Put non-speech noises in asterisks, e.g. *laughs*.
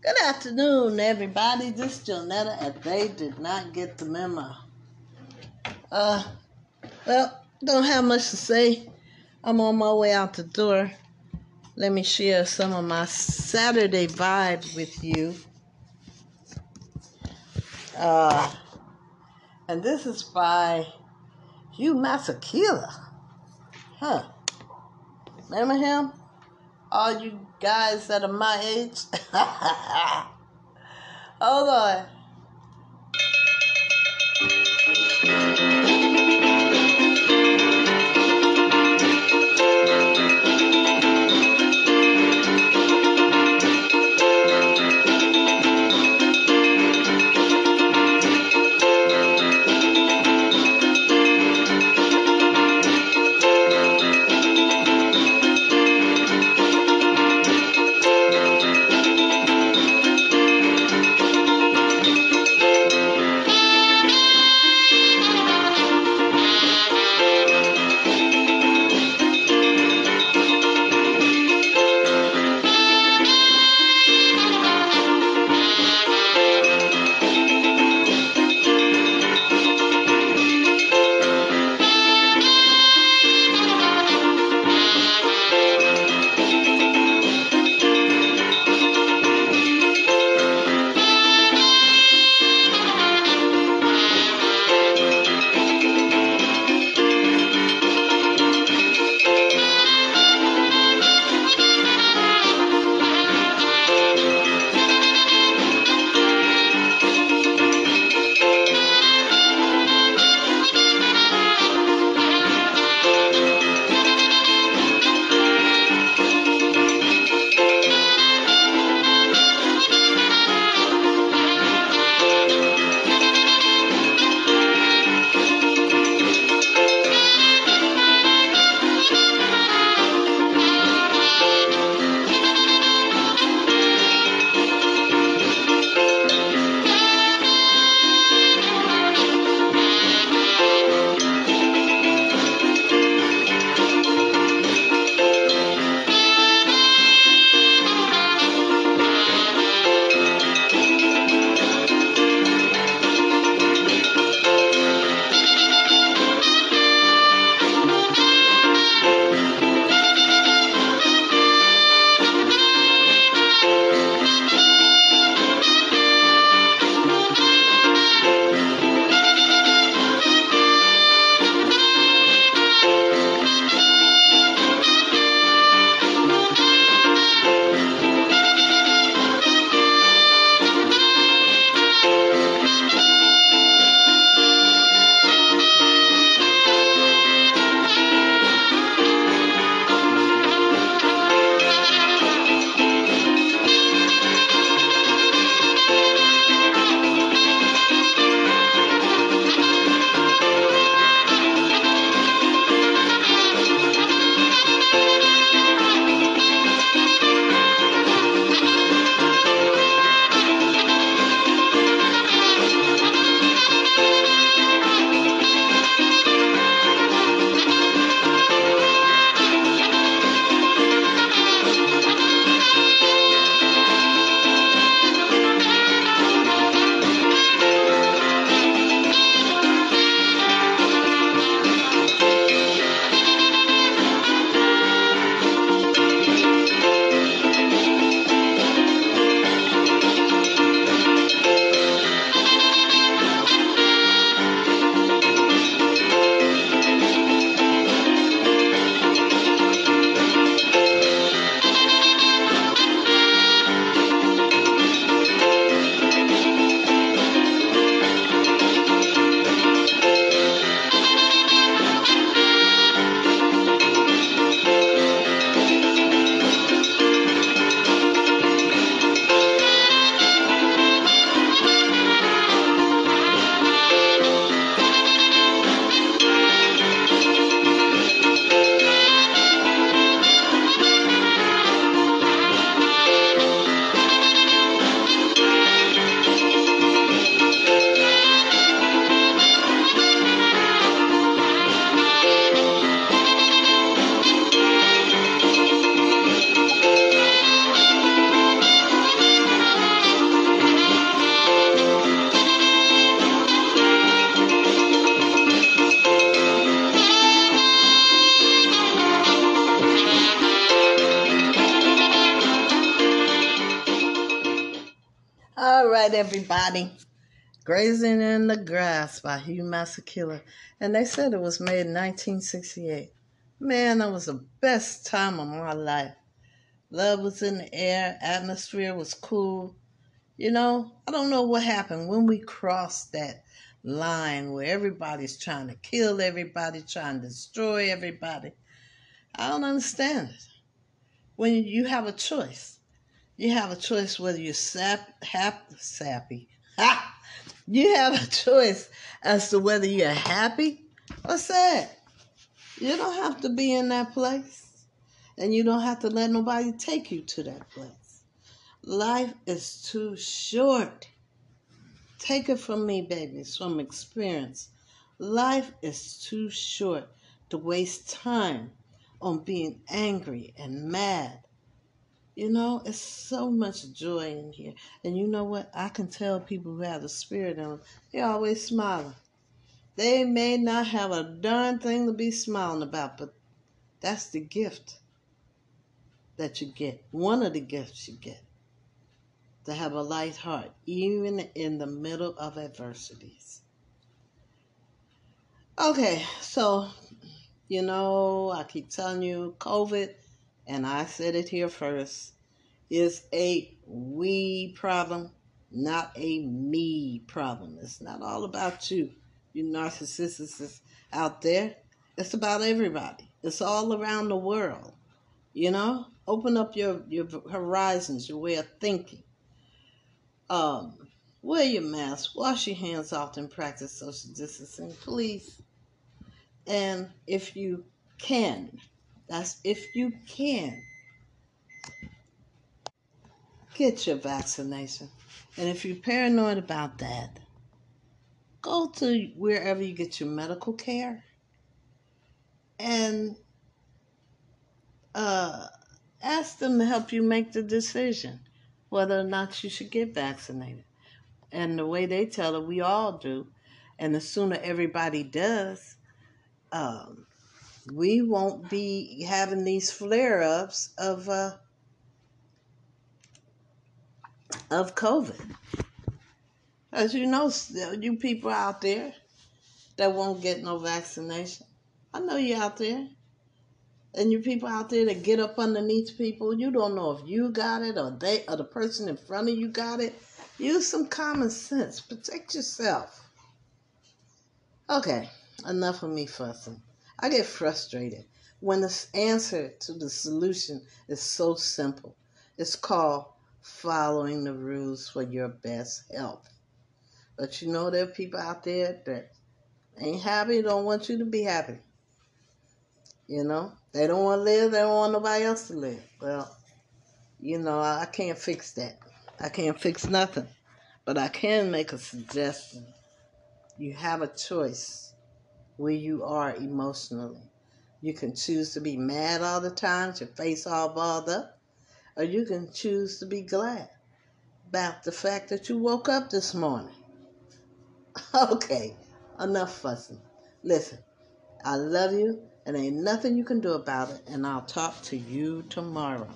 Good afternoon, everybody. This is Jonetta, and they did not get the memo. Uh, well, don't have much to say. I'm on my way out the door. Let me share some of my Saturday vibe with you. Uh, and this is by Hugh Masekela. Huh. Remember him? All you guys that are my age. *laughs* Hold on. Everybody. Grazing in the Grass by Hugh Masekela. And they said it was made in 1968. Man, that was the best time of my life. Love was in the air, atmosphere was cool. You know, I don't know what happened when we crossed that line where everybody's trying to kill everybody, trying to destroy everybody. I don't understand it. When you have a choice, you have a choice whether you're sap, hap, sappy. Ha! You have a choice as to whether you're happy or sad. You don't have to be in that place. And you don't have to let nobody take you to that place. Life is too short. Take it from me, babies, from experience. Life is too short to waste time on being angry and mad. You know, it's so much joy in here. And you know what? I can tell people who have the spirit in them, they're always smiling. They may not have a darn thing to be smiling about, but that's the gift that you get. One of the gifts you get. To have a light heart, even in the middle of adversities. Okay, so you know, I keep telling you, COVID, and I said it here first, is a we problem, not a me problem. It's not all about you, you narcissists out there. It's about everybody. It's all around the world. You know, open up your, your horizons, your way of thinking. Um, wear your mask, wash your hands often, practice social distancing, please. And if you can, that's if you can, get your vaccination. And if you're paranoid about that, go to wherever you get your medical care and uh, ask them to help you make the decision whether or not you should get vaccinated. And the way they tell it, we all do. And the sooner everybody does, um, we won't be having these flare ups of uh, of COVID. As you know, you people out there that won't get no vaccination. I know you out there. And you people out there that get up underneath people, you don't know if you got it or they or the person in front of you got it. Use some common sense. Protect yourself. Okay, enough of me fussing. I get frustrated when the answer to the solution is so simple. It's called following the rules for your best health. But you know there are people out there that ain't happy, don't want you to be happy. You know, they don't want to live, they don't want nobody else to live. Well, you know, I can't fix that. I can't fix nothing. But I can make a suggestion. You have a choice where you are emotionally. You can choose to be mad all the time, your face all up, or you can choose to be glad about the fact that you woke up this morning. *laughs* Okay, enough fussing. Listen, I love you, and ain't nothing you can do about it, and I'll talk to you tomorrow.